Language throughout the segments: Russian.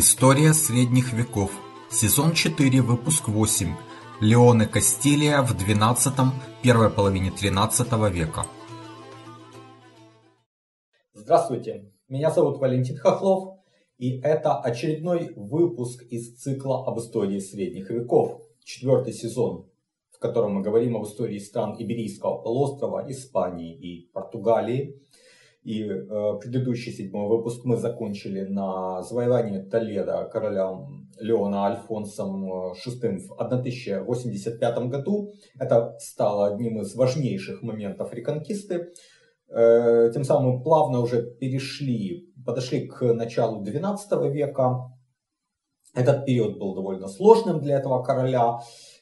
История средних веков. Сезон 4, выпуск 8. Леоны Кастилия в XII, первой половине XIII века. Здравствуйте, меня зовут Валентин Хохлов, и это очередной выпуск из цикла об истории средних веков, четвертый сезон, в котором мы говорим об истории стран Иберийского полуострова, Испании и Португалии – и э, предыдущий седьмой выпуск мы закончили на завоевании Толеда королем Леона Альфонсом VI в 1085 году. Это стало одним из важнейших моментов реконкисты. Э, тем самым плавно уже перешли, подошли к началу XII века. Этот период был довольно сложным для этого короля.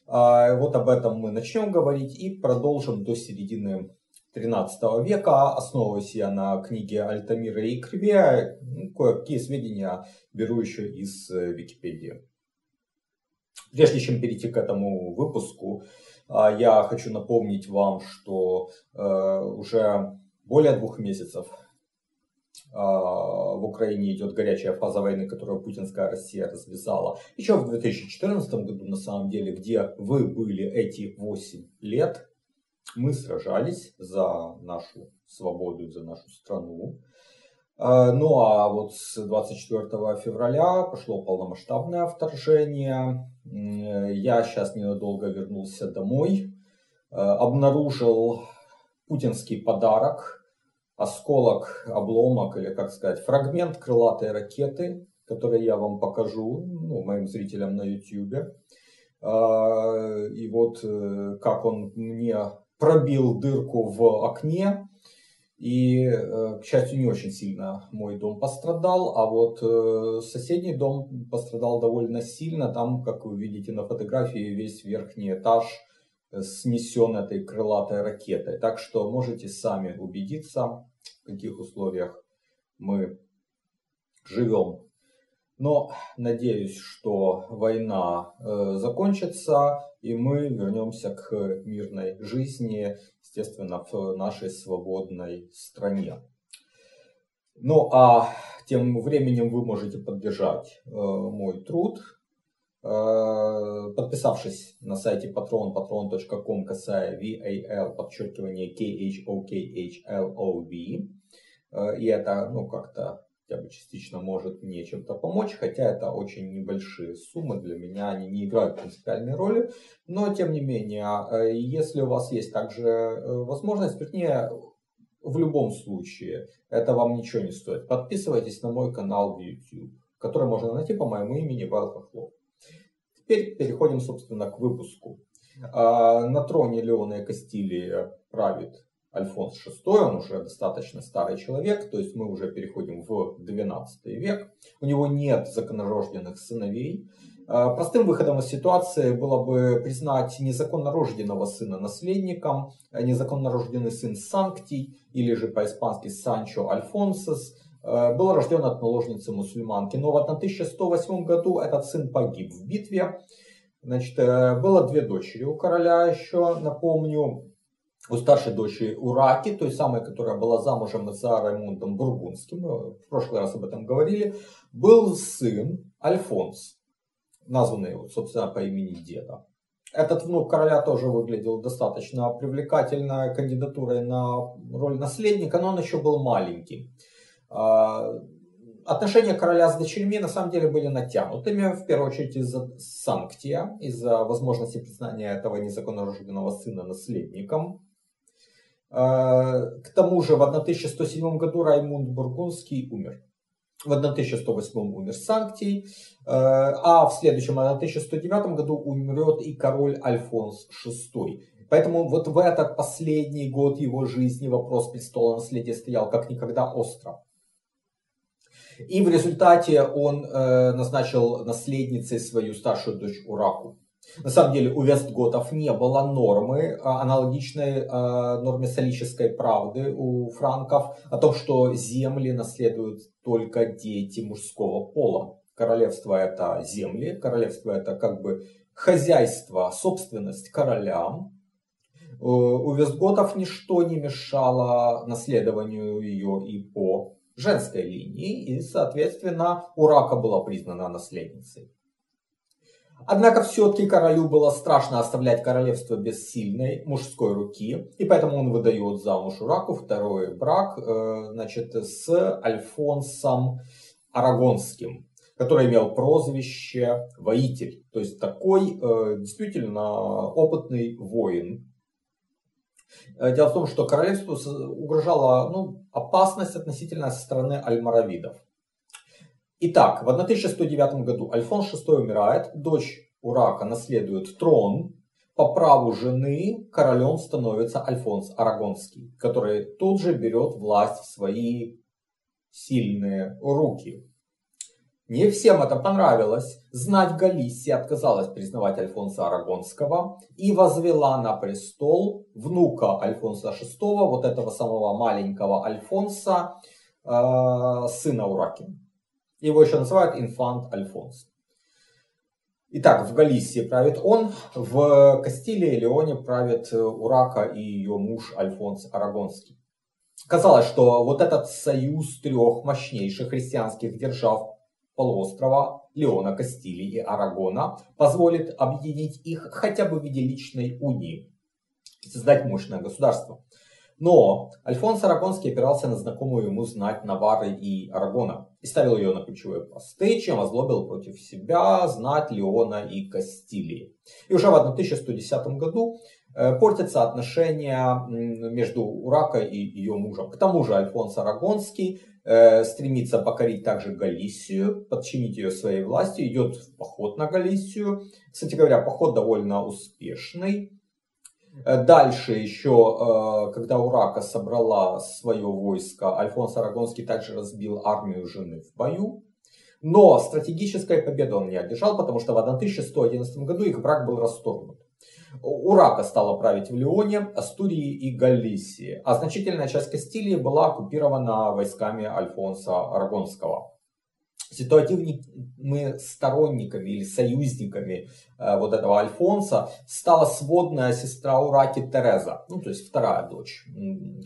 Э, вот об этом мы начнем говорить и продолжим до середины XIII века, основываясь я на книге Альтамира и Криве, ну, кое-какие сведения беру еще из э, Википедии. Прежде чем перейти к этому выпуску, а, я хочу напомнить вам, что э, уже более двух месяцев а, в Украине идет горячая фаза войны, которую путинская Россия развязала. Еще в 2014 году, на самом деле, где вы были эти 8 лет, мы сражались за нашу свободу, за нашу страну. А, ну а вот с 24 февраля пошло полномасштабное вторжение. Я сейчас ненадолго вернулся домой. А, обнаружил путинский подарок. Осколок, обломок или, как сказать, фрагмент крылатой ракеты, который я вам покажу, ну, моим зрителям на YouTube. А, и вот э, как он мне пробил дырку в окне. И, э, к счастью, не очень сильно мой дом пострадал, а вот э, соседний дом пострадал довольно сильно. Там, как вы видите на фотографии, весь верхний этаж э, снесен этой крылатой ракетой. Так что можете сами убедиться, в каких условиях мы живем. Но надеюсь, что война закончится, и мы вернемся к мирной жизни, естественно, в нашей свободной стране. Ну а тем временем вы можете поддержать э, мой труд, э, подписавшись на сайте patron, patron.com, касая VAL, подчеркивание KHOKHLOV. Э, и это, ну, как-то хотя бы частично может мне чем-то помочь, хотя это очень небольшие суммы для меня, они не играют принципиальной роли, но тем не менее, э, если у вас есть также э, возможность, вернее, в любом случае, это вам ничего не стоит, подписывайтесь на мой канал в YouTube, который можно найти по моему имени Вайл Хохлов. Теперь переходим, собственно, к выпуску. А, на троне Леона и Кастилии правит Альфонс VI, он уже достаточно старый человек, то есть мы уже переходим в 12 век. У него нет законорожденных сыновей. А, простым выходом из ситуации было бы признать незаконно рожденного сына наследником, а незаконно рожденный сын Санктий, или же по-испански Санчо Альфонсос, а, был рожден от наложницы мусульманки. Но в 1108 году этот сын погиб в битве. Значит, э, было две дочери у короля еще, напомню у старшей дочери Ураки, той самой, которая была замужем за Раймундом Бургундским, мы в прошлый раз об этом говорили, был сын Альфонс, названный, собственно, по имени деда. Этот внук короля тоже выглядел достаточно привлекательной кандидатурой на роль наследника, но он еще был маленький. А, отношения короля с дочерьми на самом деле были натянутыми, в первую очередь из-за санктия, из-за возможности признания этого незаконно рожденного сына наследником. А, к тому же в 1107 году Раймунд Бургундский умер. В 1108 умер Санктий, а, а в следующем 1109 году умрет и король Альфонс VI. Поэтому вот в этот последний год его жизни вопрос престола наследия стоял как никогда остро. И в результате он э, назначил наследницей свою старшую дочь Ураку. На самом деле у вестготов не было нормы, а, аналогичной а, норме солической правды у франков, о том, что земли наследуют только дети мужского пола. Королевство это земли, королевство это как бы хозяйство, собственность королям. У вестготов ничто не мешало наследованию ее и по женской линии, и, соответственно, Урака была признана наследницей. Однако все-таки королю было страшно оставлять королевство без сильной мужской руки, и поэтому он выдает замуж Ураку второй брак э, значит, с Альфонсом Арагонским, который имел прозвище «воитель», то есть такой э, действительно опытный воин. Э, дело в том, что королевству угрожала ну, опасность относительно со стороны альмаравидов. Итак, в 1109 году Альфонс VI умирает, дочь Урака наследует трон, по праву жены королем становится Альфонс Арагонский, который тут же берет власть в свои сильные руки. Не всем это понравилось. Знать Галисии отказалась признавать Альфонса Арагонского и возвела на престол внука Альфонса VI, вот этого самого маленького Альфонса, э, сына Ураки. Его еще называют инфант Альфонс. Итак, в Галисии правит он, в Кастилии Леоне правит Урака и ее муж Альфонс Арагонский. Казалось, что вот этот союз трех мощнейших христианских держав полуострова Леона, Кастилии и Арагона позволит объединить их хотя бы в виде личной унии и создать мощное государство. Но Альфонс Арагонский опирался на знакомую ему знать Навары и Арагона и ставил ее на ключевые посты, чем озлобил против себя знать Леона и Кастилии. И уже в 1110 году э, портятся отношения между Уракой и ее мужем. К тому же Альфонс Арагонский Э, стремится покорить также Галисию, подчинить ее своей власти, идет в поход на Галисию. Кстати говоря, поход довольно успешный. Э, дальше еще, э, когда Урака собрала свое войско, Альфонс Арагонский также разбил армию жены в бою. Но стратегической победы он не одержал, потому что в 1111 году их брак был расторгнут. Урака стала править в Леоне, Астурии и Галлисии, а значительная часть Кастилии была оккупирована войсками Альфонса Арагонского. Ситуативными сторонниками или союзниками э, вот этого Альфонса стала сводная сестра Ураки Тереза, ну то есть вторая дочь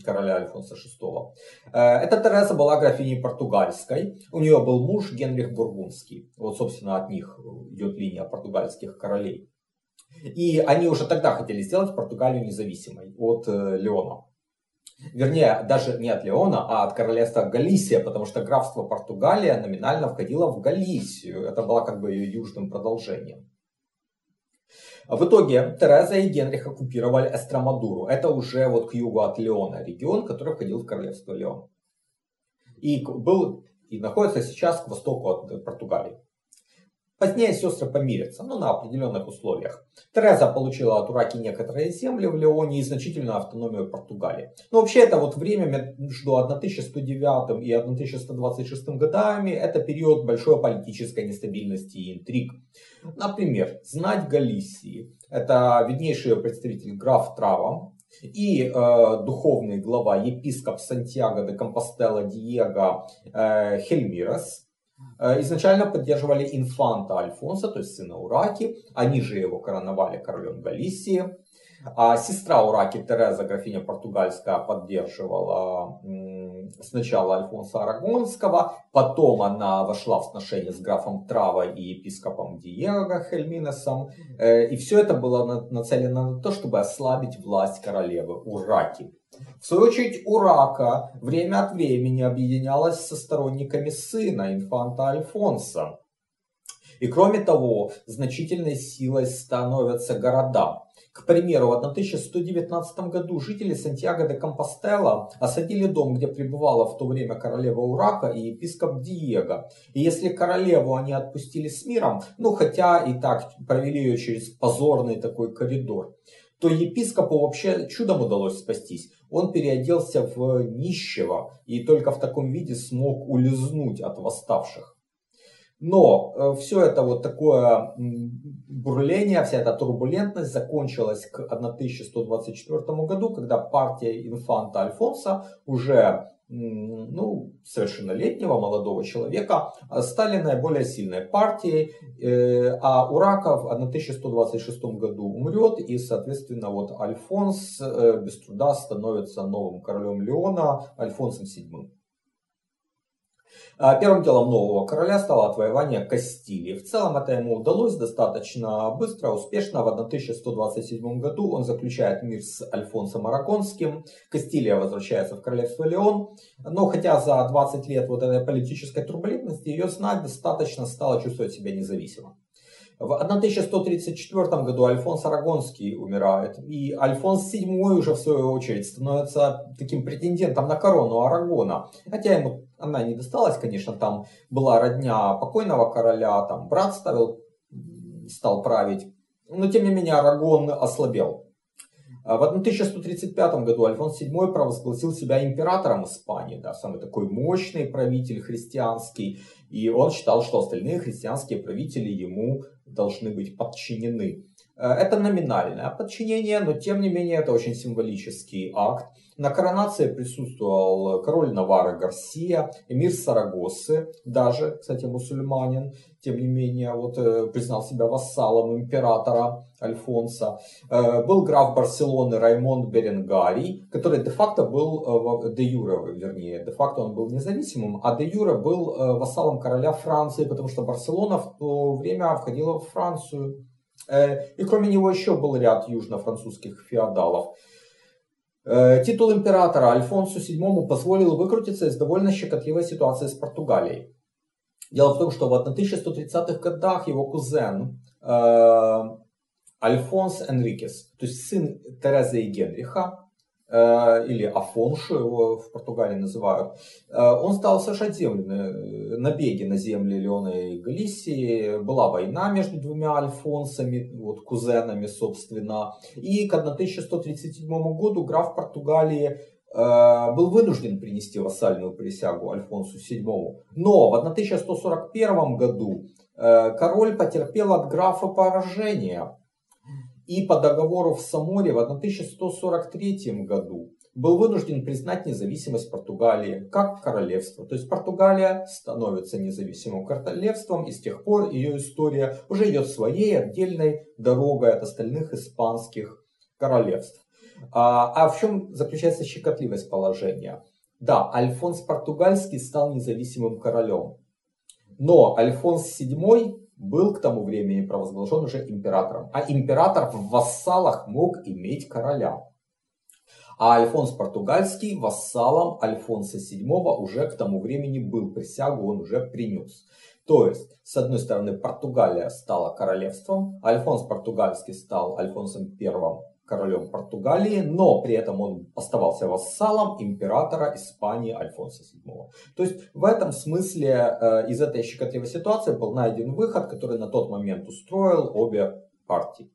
короля Альфонса VI. Э, эта Тереза была графиней португальской, у нее был муж Генрих Бургундский, вот собственно от них идет линия португальских королей. И они уже тогда хотели сделать Португалию независимой от э, Леона. Вернее, даже не от Леона, а от королевства Галисия, потому что графство Португалия номинально входило в Галисию. Это было как бы ее южным продолжением. В итоге Тереза и Генрих оккупировали Эстрамадуру. Это уже вот к югу от Леона регион, который входил в королевство Леон. И был и находится сейчас к востоку от Португалии. Позднее сестры помирятся, но на определенных условиях. Тереза получила от Ураки некоторые земли в Леоне и значительную автономию Португалии. Но вообще это вот время между 1109 и 1126 годами, это период большой политической нестабильности и интриг. Например, знать Галисии, это виднейший представитель граф Трава, и э, духовный глава епископ Сантьяго де Компостела Диего э, Хельмирас, Э, изначально поддерживали инфанта Альфонса, то есть сына Ураки. Они же его короновали королем Галисии. А сестра Ураки Тереза, графиня португальская, поддерживала сначала Альфонса Арагонского, потом она вошла в сношение с графом Трава и епископом Диего Хельминесом. Э, и все это было нацелено на то, чтобы ослабить власть королевы Ураки. В свою очередь Урака время от времени объединялась со сторонниками сына инфанта Альфонса. И кроме того, значительной силой становятся города. К примеру, в 1119 году жители Сантьяго де Компостела осадили дом, где пребывала в то время королева Урака и епископ Диего. И если королеву они отпустили с миром, ну хотя и так провели ее через позорный такой коридор, то епископу вообще чудом удалось спастись. Он переоделся в нищего и только в таком виде смог улизнуть от восставших. Но э, все это вот такое бурление, вся эта турбулентность закончилась к 1124 году, когда партия инфанта Альфонса уже ну, совершеннолетнего молодого человека а, стали наиболее сильной партией, э, а Ураков в 1126 году умрет, и, соответственно, вот Альфонс э, без труда становится новым королем Леона, Альфонсом VII. А, первым делом нового короля стало отвоевание Кастилии. В целом это ему удалось достаточно быстро, успешно. В 1127 году он заключает мир с Альфонсом Арагонским. Кастилия возвращается в королевство Леон. Но хотя за 20 лет вот этой политической турбулентности ее знать достаточно стала чувствовать себя независимо. В 1134 году Альфонс Арагонский умирает, и Альфонс VII уже в свою очередь становится таким претендентом на корону Арагона. Хотя ему она не досталась, конечно, там была родня покойного короля, там брат ставил, стал править, но тем не менее Арагон ослабел. В 1135 году Альфонс VII провозгласил себя императором Испании, да, самый такой мощный правитель христианский, и он считал, что остальные христианские правители ему должны быть подчинены. Э, это номинальное подчинение, но тем не менее это очень символический акт. На коронации присутствовал король Навара Гарсия, эмир Сарагосы, даже, кстати, мусульманин, тем не менее, вот, э, признал себя вассалом императора Альфонса. Э, был граф Барселоны Раймонд Беренгарий, который де-факто был, де юре, вернее, де-факто он был независимым, а де юре был вассалом короля Франции, потому что Барселона в то время входила в Францию. Э, и кроме него еще был ряд южно-французских феодалов. Э, титул императора Альфонсу VII позволил выкрутиться из довольно щекотливой ситуации с Португалией. Дело в том, что в 1130-х годах его кузен э, Альфонс Энрикес, то есть сын Терезы и Генриха, Э, или Афоншу его в Португалии называют, э, он стал совершать земли, набеги на земли Леона и Галисии. Была война между двумя альфонсами, вот, кузенами, собственно. И к 1137 году граф Португалии э, был вынужден принести вассальную присягу Альфонсу VII. Но в 1141 году король потерпел от графа поражение и по договору в Саморе в 1143 году был вынужден признать независимость Португалии как королевство. То есть Португалия становится независимым королевством, и с тех пор ее история уже идет своей отдельной дорогой от остальных испанских королевств. А, а в чем заключается щекотливость положения? Да, Альфонс Португальский стал независимым королем, но Альфонс VII был к тому времени провозглашен уже императором. А император в вассалах мог иметь короля. А Альфонс Португальский вассалом Альфонса VII уже к тому времени был. Присягу он уже принес. То есть, с одной стороны, Португалия стала королевством, Альфонс Португальский стал Альфонсом I королем Португалии, но при этом он оставался вассалом императора Испании Альфонса VII. То есть в этом смысле э, из этой щекотливой ситуации был найден выход, который на тот момент устроил обе партии.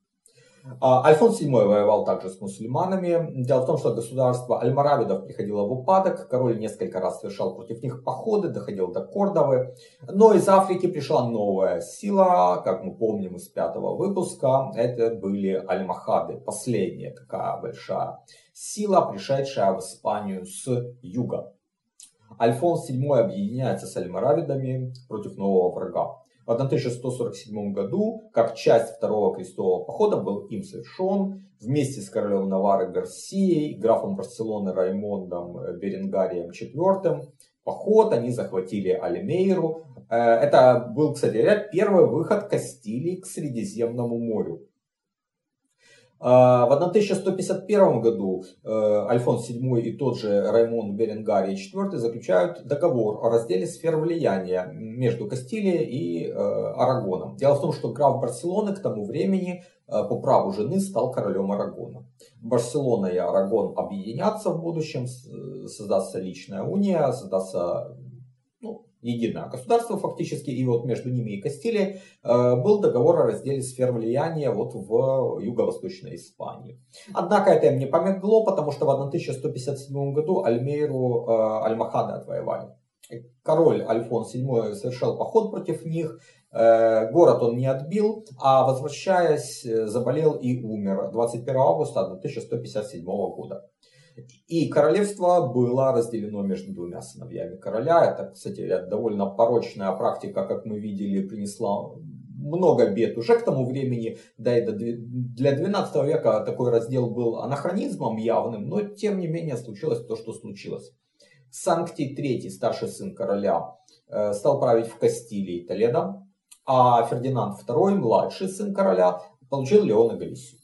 А, Альфонс VII воевал также с мусульманами. Дело в том, что государство Альмаравидов приходило в упадок. Король несколько раз совершал против них походы, доходил до Кордовы. Но из Африки пришла новая сила, как мы помним из пятого выпуска. Это были Альмахады, последняя такая большая сила, пришедшая в Испанию с юга. Альфонс VII объединяется с Альмаравидами против нового врага. В 1147 году, как часть второго крестового похода, был им совершен вместе с королем Навары Гарсией, графом Барселоны Раймондом Беренгарием IV. Поход, они захватили Алимейру. Э, это был, кстати первый выход Кастилии к Средиземному морю. А, в 1151 году э, Альфонс VII и тот же Раймонд Беренгарий IV заключают договор о разделе сфер влияния между Кастилией и э, Арагоном. Дело в том, что граф Барселоны к тому времени э, по праву жены стал королем Арагона. Барселона и Арагон объединятся в будущем, создастся личная уния, создастся единое государство фактически, и вот между ними и Кастилией э, был договор о разделе сфер влияния вот в юго-восточной Испании. Однако это им не помогло, потому что в 1157 году Альмейру э, Альмахады отвоевали. Король Альфонс VII совершал поход против них, э, город он не отбил, а возвращаясь заболел и умер 21 августа 1157 года. И королевство было разделено между двумя сыновьями короля. Это, кстати, довольно порочная практика, как мы видели, принесла много бед уже к тому времени, да и для 12 века такой раздел был анахронизмом явным, но тем не менее случилось то, что случилось. Санктий III, старший сын короля, э, стал править в Кастилии Толедо, а Фердинанд II, младший сын короля, получил Леон и Галисию.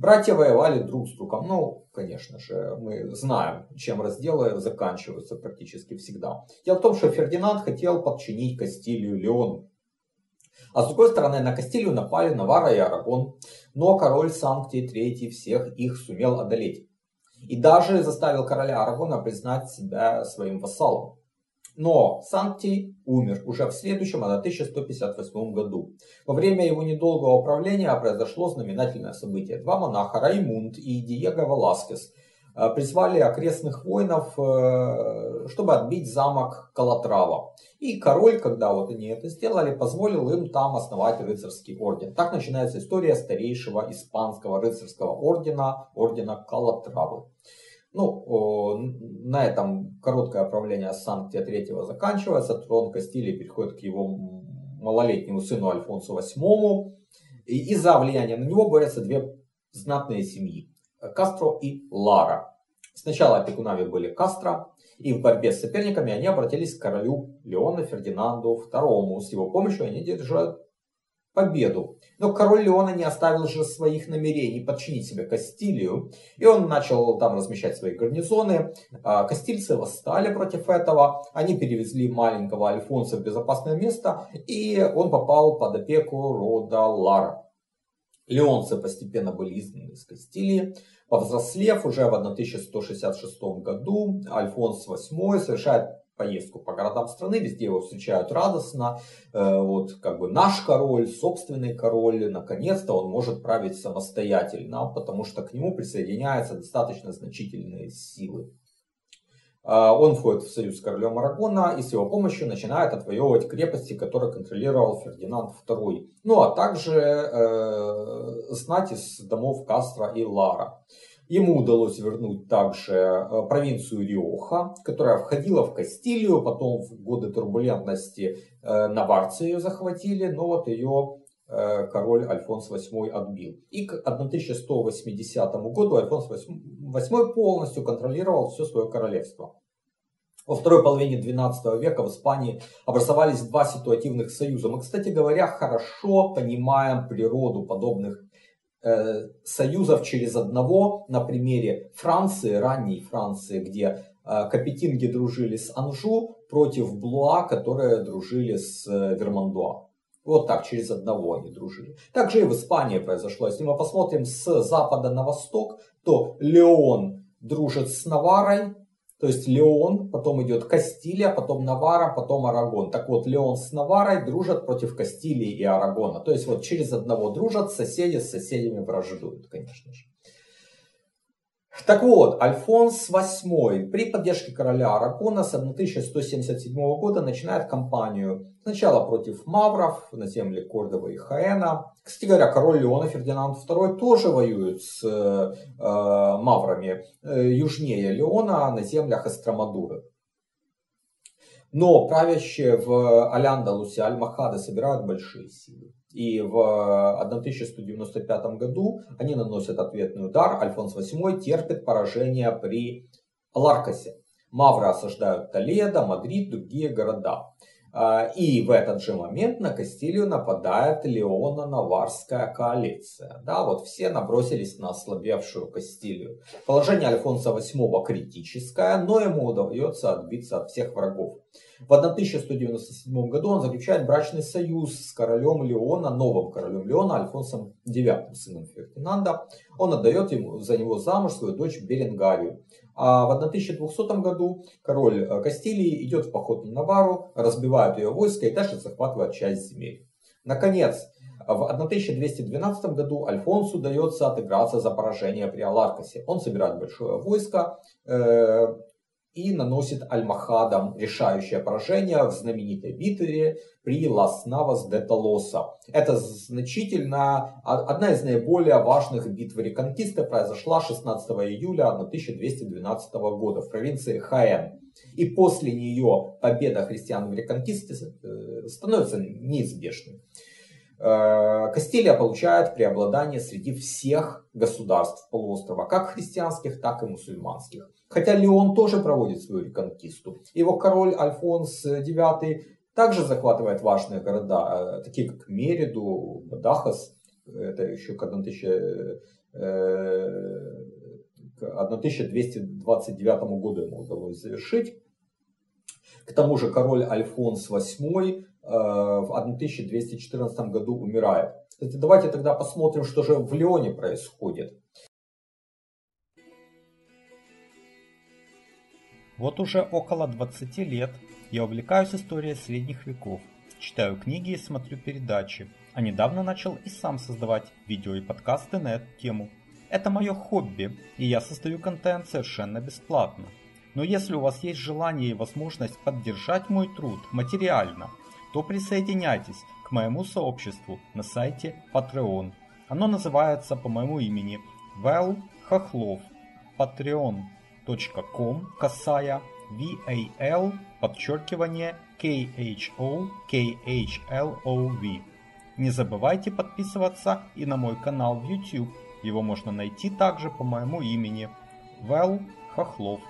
Братья воевали друг с другом. Ну, конечно же, мы знаем, чем разделы заканчиваются практически всегда. Дело в том, что Фердинанд хотел подчинить Кастилию Леону. А с другой стороны, на Кастилию напали Навара и Арагон, но король Санктий III всех их сумел одолеть. И даже заставил короля Арагона признать себя своим вассалом. Но Санктий умер уже в следующем, 1158 году. Во время его недолгого правления произошло знаменательное событие. Два монаха, Раймунд и Диего Веласкес, э, призвали окрестных воинов, э, чтобы отбить замок Калатрава. И король, когда вот они это сделали, позволил им там основать рыцарский орден. Так начинается история старейшего испанского рыцарского ордена, ордена Калатравы. Ну, на этом короткое правление Санктия III заканчивается. Трон Кастилии переходит к его малолетнему сыну Альфонсу VIII. И из-за влияния на него борются две знатные семьи. Кастро и Лара. Сначала опекунами были Кастро, и в борьбе с соперниками они обратились к королю Леону Фердинанду II. С его помощью они держат победу. Но король Леона не оставил же своих намерений подчинить себе Кастилию, и он начал там размещать свои гарнизоны. А, кастильцы восстали против этого, они перевезли маленького Альфонса в безопасное место, и он попал под опеку рода Лара. Леонцы постепенно были изгнаны из Кастилии. Повзрослев уже в 1166 году, Альфонс VIII совершает поездку по городам страны, везде его встречают радостно. Э, вот как бы наш король, собственный король, наконец-то он может править самостоятельно, потому что к нему присоединяются достаточно значительные силы. Э, он входит в союз с королем Арагона и с его помощью начинает отвоевывать крепости, которые контролировал Фердинанд II. Ну а также э, знать из домов Кастро и Лара. Ему удалось вернуть также э, провинцию Риоха, которая входила в Кастилию, потом в годы турбулентности э, наварцы ее захватили, но вот ее э, король Альфонс VIII отбил. И к 1180 году Альфонс VIII полностью контролировал все свое королевство. Во второй половине XII века в Испании образовались два ситуативных союза. Мы, кстати говоря, хорошо понимаем природу подобных союзов через одного на примере Франции, ранней Франции, где э, Капетинги дружили с Анжу против Блуа, которые дружили с э, Вермандуа. Вот так, через одного они дружили. Также и в Испании произошло. Если мы посмотрим с запада на восток, то Леон дружит с Наварой, то есть Леон, потом идет Кастилия, потом Навара, потом Арагон. Так вот, Леон с Наварой дружат против Кастилии и Арагона. То есть вот через одного дружат, соседи с соседями враждуют, конечно же. Так вот, Альфонс VIII при поддержке короля Арагона с 1177 года начинает кампанию сначала против мавров на земле Кордова и Хаэна. Кстати говоря, король Леона Фердинанд II тоже воюет с э, маврами э, южнее Леона на землях Эстромадуры. Но правящие в Аляндалусе Аль-Махады собирают большие силы. И в 1195 году они наносят ответный удар. Альфонс VIII терпит поражение при Ларкасе. Мавры осаждают Толедо, Мадрид, другие города. А, и в этот же момент на Кастилию нападает Леона-Наварская коалиция. Да, вот все набросились на ослабевшую Кастилию. Положение Альфонса VIII критическое, но ему удается отбиться от всех врагов. В 1197 году он заключает брачный союз с королем Леона, новым королем Леона, Альфонсом IX, сыном Фердинанда. Он отдает ему за него замуж свою дочь Беренгарию. А в 1200 году король э, Кастилии идет в поход на Навару, разбивает ее войско и также захватывает часть земель. Наконец, в 1212 году Альфонсу удается отыграться за поражение при Аларкасе. Он собирает большое войско, э, и наносит Альмахадам решающее поражение в знаменитой битве при Лас Навас де Толоса. Это значительно, одна из наиболее важных битв Реконкисты произошла 16 июля 1212 года в провинции Хаэн. И после нее победа христиан в Реконкисте э, становится неизбежной. Э, Кастилия получает преобладание среди всех государств полуострова, как христианских, так и мусульманских. Хотя Леон тоже проводит свою реконкисту. Его король Альфонс IX также захватывает важные города, э, такие как Мериду, Бадахас, это еще к 1229 году ему удалось завершить. К тому же король Альфонс VIII Э, в 1214 году умирает. Кстати, давайте тогда посмотрим, что же в Лионе происходит. Вот уже около 20 лет я увлекаюсь историей средних веков, читаю книги и смотрю передачи, а недавно начал и сам создавать видео и подкасты на эту тему. Это мое хобби, и я создаю контент совершенно бесплатно. Но если у вас есть желание и возможность поддержать мой труд материально, то присоединяйтесь к моему сообществу на сайте Patreon. Оно называется по моему имени Вэл Хохлов. patreon.com касая VAL подчеркивание KHO KHLOV. Не забывайте подписываться и на мой канал в YouTube. Его можно найти также по моему имени Вэл Хохлов.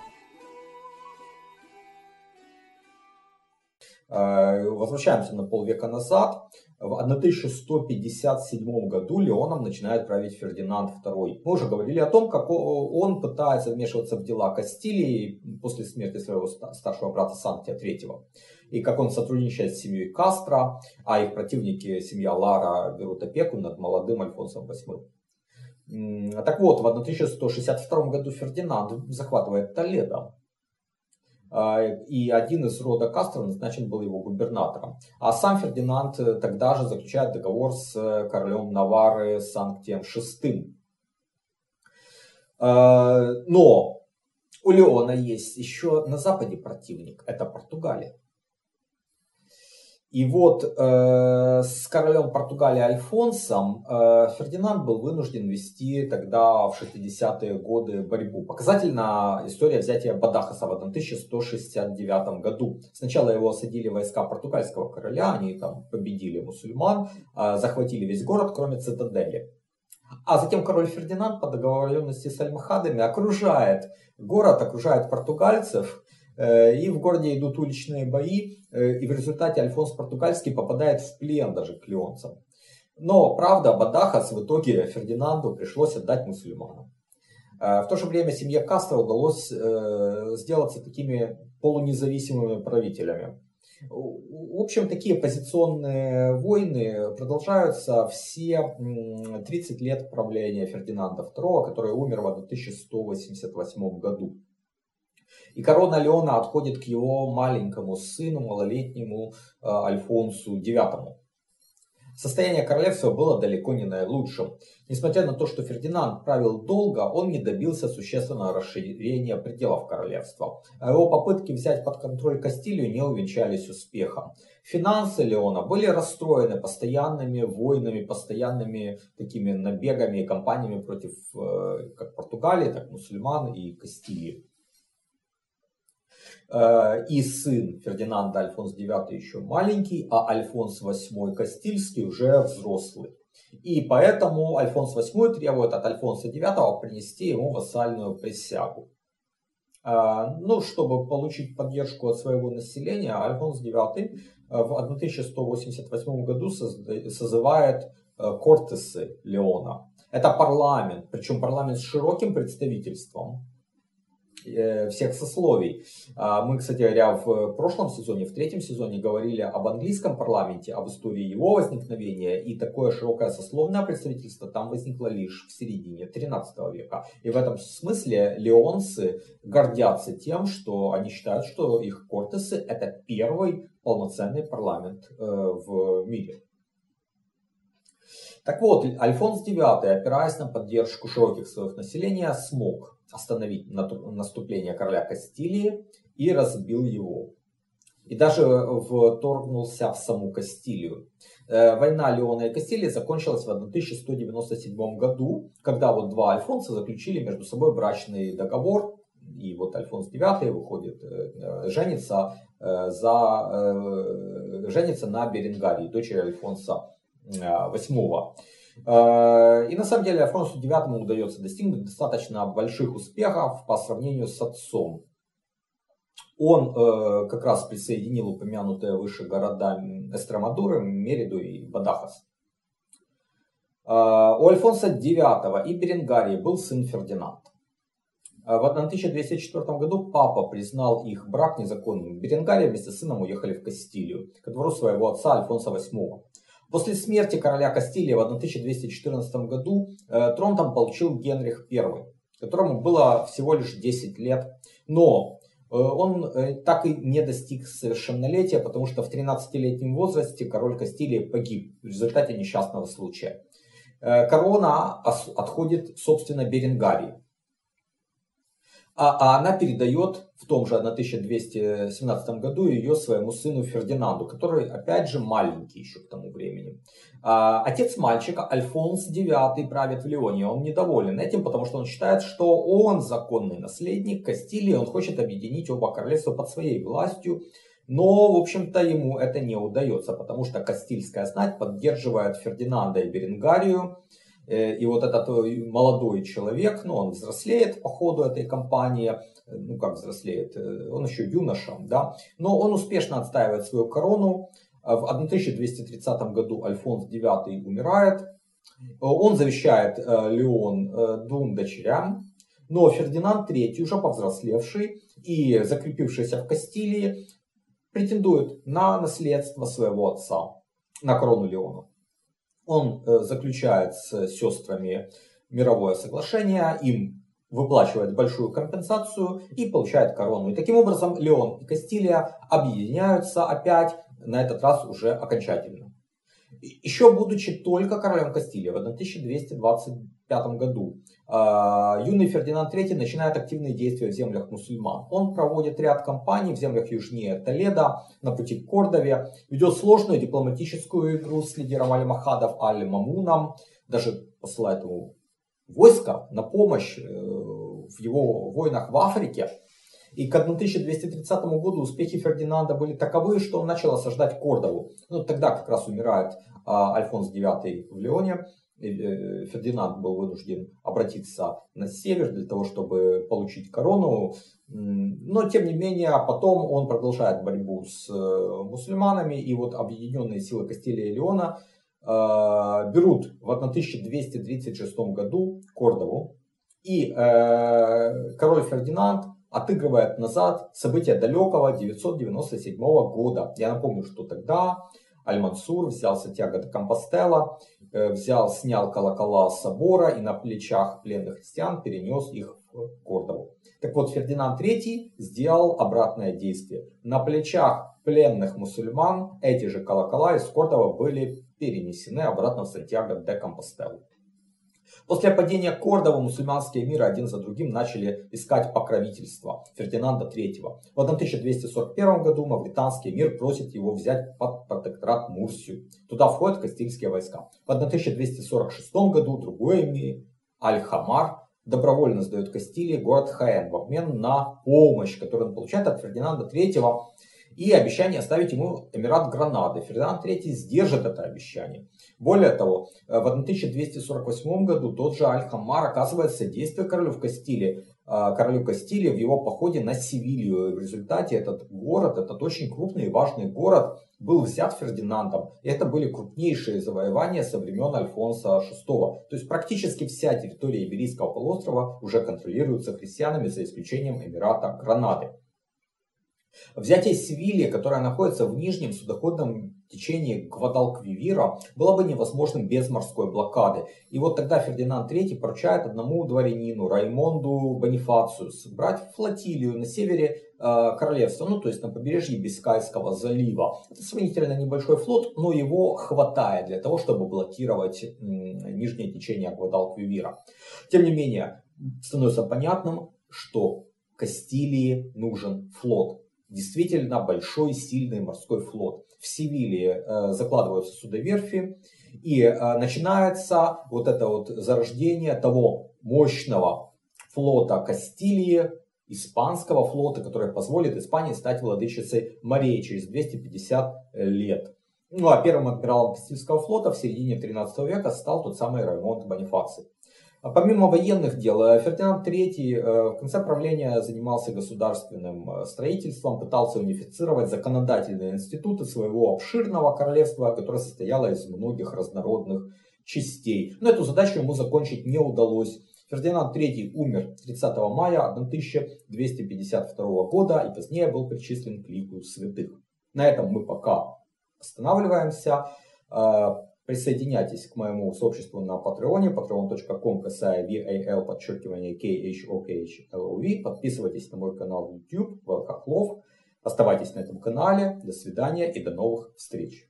Возвращаемся на полвека назад. В 1157 году Леоном начинает править Фердинанд II. Мы уже говорили о том, как он пытается вмешиваться в дела Кастилии после смерти своего старшего брата Санктия III. И как он сотрудничает с семьей Кастро, а их противники, семья Лара, берут опеку над молодым Альфонсом VIII. Так вот, в 1162 году Фердинанд захватывает Толедо, и один из рода Кастро назначен был его губернатором. А сам Фердинанд э, тогда же заключает договор с э, королем Навары Санктием VI. А, но у Леона есть еще на западе противник, это Португалия. И вот э, с королем Португалии Альфонсом э, Фердинанд был вынужден вести тогда в 60-е годы борьбу. Показательна история взятия Бадахаса в 1169 году. Сначала его осадили войска португальского короля, они там победили мусульман, э, захватили весь город, кроме цитадели. А затем король Фердинанд по договоренности с альмахадами окружает город, окружает португальцев, и в городе идут уличные бои, э, и в результате Альфонс Португальский попадает в плен даже к леонцам. Но, правда, Бадахас в итоге Фердинанду пришлось отдать мусульманам. Э, в то же время семье Кастро удалось сделаться такими полунезависимыми правителями. В общем, такие позиционные войны продолжаются все 30 лет правления Фердинанда II, который умер в 1188 году. И корона Леона отходит к его маленькому сыну, малолетнему э, Альфонсу IX. Состояние королевства было далеко не наилучшим. Несмотря на то, что Фердинанд правил долго, он не добился существенного расширения пределов королевства. А его попытки взять под контроль Кастилию не увенчались успехом. Финансы Леона были расстроены постоянными войнами, постоянными такими набегами и кампаниями против э, как Португалии, так и мусульман и Кастилии. И сын Фердинанда Альфонс IX еще маленький, а Альфонс VIII Кастильский уже взрослый. И поэтому Альфонс VIII требует от Альфонса IX принести ему вассальную присягу. Э, ну, чтобы получить поддержку от своего населения, Альфонс IX э, в 1188 году созывает Кортесы Леона. Это парламент, причем парламент с широким представительством, всех сословий. А мы, кстати говоря, в прошлом сезоне, в третьем сезоне говорили об английском парламенте, об истории его возникновения, и такое широкое сословное представительство там возникло лишь в середине 13 века. И в этом смысле леонцы гордятся тем, что они считают, что их кортесы это первый полноценный парламент э, в мире. Так вот, Альфонс IX, опираясь на поддержку широких слоев населения, смог остановить наступление короля Кастилии и разбил его. И даже вторгнулся в саму Кастилию. Э, война Леона и Кастилии закончилась в 1197 году, когда вот два Альфонса заключили между собой брачный договор. И вот Альфонс IX выходит, э, женится, э, за, женится на Беренгарии, дочери Альфонса VIII. И на самом деле Альфонсу IX удается достигнуть достаточно больших успехов по сравнению с отцом. Он как раз присоединил упомянутые выше города Эстромадуры, Мериду и Бадахас. У Альфонса IX и Беренгарии был сын Фердинанд. В 1204 году папа признал их брак незаконным. Беренгария вместе с сыном уехали в Кастилию, ко двору своего отца Альфонса VIII. После смерти короля Кастилии в 1214 году э, трон там получил Генрих I, которому было всего лишь 10 лет. Но э, он э, так и не достиг совершеннолетия, потому что в 13-летнем возрасте король Кастилии погиб в результате несчастного случая. Корона отходит, собственно, Беренгарии а, а она передает в том же 1217 году ее своему сыну Фердинанду, который, опять же, маленький еще к тому времени. А, отец мальчика, Альфонс IX, правит в Леоне. Он недоволен этим, потому что он считает, что он законный наследник Кастилии, он хочет объединить оба королевства под своей властью. Но, в общем-то, ему это не удается, потому что Кастильская знать поддерживает Фердинанда и Беренгарию, и вот этот э, молодой человек, ну, он взрослеет по ходу этой кампании, э, ну, как взрослеет, он еще юноша, да, но он успешно отстаивает свою корону. В 1230 году Альфонс IX умирает. Он завещает Леон двум дочерям, но Фердинанд III, уже повзрослевший и закрепившийся в Кастилии, претендует на наследство своего отца, на корону Леона. Он э, заключает с сестрами мировое соглашение, им выплачивает большую компенсацию и получает корону. И таким образом Леон и Кастилия объединяются опять, на этот раз уже окончательно. Еще будучи только королем Кастилии в 1225 году, а, юный Фердинанд III начинает активные действия в землях мусульман. Он проводит ряд кампаний в землях южнее Толеда, на пути к Кордове, ведет сложную дипломатическую игру с лидером Аль-Махадов Аль-Мамуном, даже посылает ему войска на помощь э, в его войнах в Африке. И к 1230 году успехи Фердинанда были таковы, что он начал осаждать Кордову. Ну, тогда как раз умирает а, Альфонс IX в Леоне. Э, Фердинанд был вынужден обратиться на север для того, чтобы получить корону. Но, тем не менее, потом он продолжает борьбу с э, мусульманами. И вот объединенные силы Кастилия и Леона э, берут в 1236 году Кордову. И король Фердинанд отыгрывает назад события далекого 997 года. Я напомню, что тогда Аль-Мансур взял Сантьяго де Компостела, взял, снял колокола собора и на плечах пленных христиан перенес их в Кордову. Так вот, Фердинанд III сделал обратное действие. На плечах пленных мусульман эти же колокола из Кордова были перенесены обратно в Сантьяго де Компостелу. После падения Кордова мусульманские миры один за другим начали искать покровительство Фердинанда III. В 1241 году Мавританский мир просит его взять под протекторат Мурсию. Туда входят кастильские войска. В 1246 году другой эмир Аль-Хамар добровольно сдает Кастилии город Хаэн в обмен на помощь, которую он получает от Фердинанда III и обещание оставить ему Эмират Гранады. Фердинанд III сдержит это обещание. Более того, э, в 1248 году тот же Аль-Хаммар оказывает содействие королю в Кастилии, э, королю Кастилии в его походе на Севилью. И в результате этот город, этот очень крупный и важный город, был взят Фердинандом. И это были крупнейшие завоевания со времен Альфонса VI. То есть практически вся территория Иберийского полуострова уже контролируется христианами, за исключением Эмирата Гранады. Взятие Севильи, которая находится в нижнем судоходном течении Гвадалквивира, было бы невозможным без морской блокады. И вот тогда Фердинанд III поручает одному дворянину, Раймонду Бонифациус, брать флотилию на севере э, королевства, ну то есть на побережье Бискайского залива. Это сравнительно небольшой флот, но его хватает для того, чтобы блокировать э, нижнее течение Гвадалквивира. Тем не менее, становится понятным, что Кастилии нужен флот действительно большой, сильный морской флот. В Севиле э, закладываются судоверфи, и э, начинается вот это вот зарождение того мощного флота Кастилии, испанского флота, который позволит Испании стать владычицей морей через 250 лет. Ну а первым адмиралом Кастильского флота в середине 13 века стал тот самый Раймонд Бонифаций. А помимо военных дел, э, Фердинанд III э, в конце правления занимался государственным э, строительством, пытался унифицировать законодательные институты своего обширного королевства, которое состояло из многих разнородных частей. Но эту задачу ему закончить не удалось. Фердинанд III умер 30 мая 1252 года и позднее был причислен к лику святых. На этом мы пока останавливаемся. Присоединяйтесь к моему сообществу на Патреоне, patreon.com, касая VAL, подчеркивание KHOKHLOV. Подписывайтесь на мой канал YouTube, Хохлов. Оставайтесь на этом канале. До свидания и до новых встреч.